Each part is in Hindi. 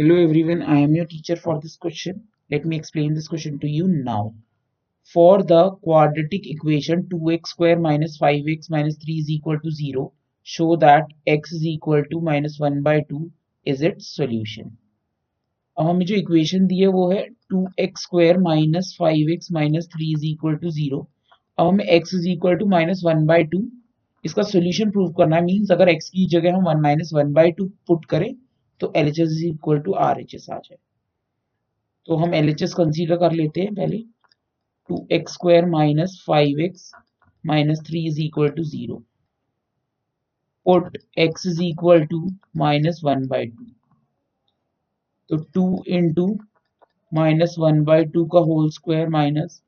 Hello everyone, I am your teacher for this question. Let me explain this question to you now. For the quadratic equation 2x square minus 5x minus 3 is equal to 0, show that x is equal to minus 1 by 2 is its solution. अब हमें जो इक्वेशन दी है वो है 2x square minus five X minus three is equal to zero अब हमें x is equal to minus one by two इसका सोल्यूशन प्रूव करना है मीन्स अगर x की जगह हम one minus one by two put करें तो L H S is equal to R H S आ जाए। तो हम एल एच एस कंसिडर कर लेते हैं पहले। Two X square minus five X minus three is equal to zero. X is equal to minus one by two. तो two into minus one by two का whole square minus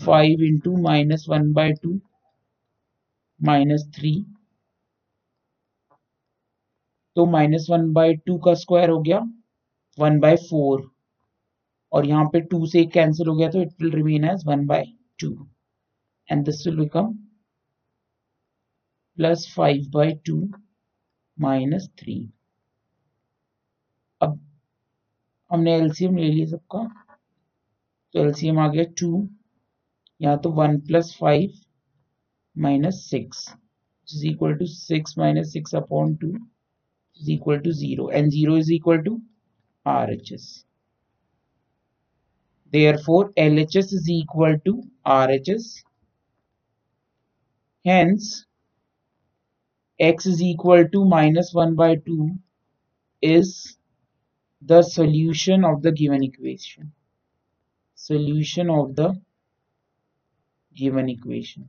five into minus one by two minus three तो माइनस वन बाई टू का स्क्वायर हो गया, वन बाय फोर। और यहाँ पे टू से कैंसिल हो गया तो it will remain as one by two. And this will become plus five by two minus three अब हमने एलसीएम ले लिया सबका। तो एलसीएम आ गया टू यहाँ तो one plus five minus six is equal to six minus six upon two is equal to 0 and 0 is equal to RHS. Therefore, LHS is equal to RHS. Hence, x is equal to minus 1 by 2 is the solution of the given equation. Solution of the given equation.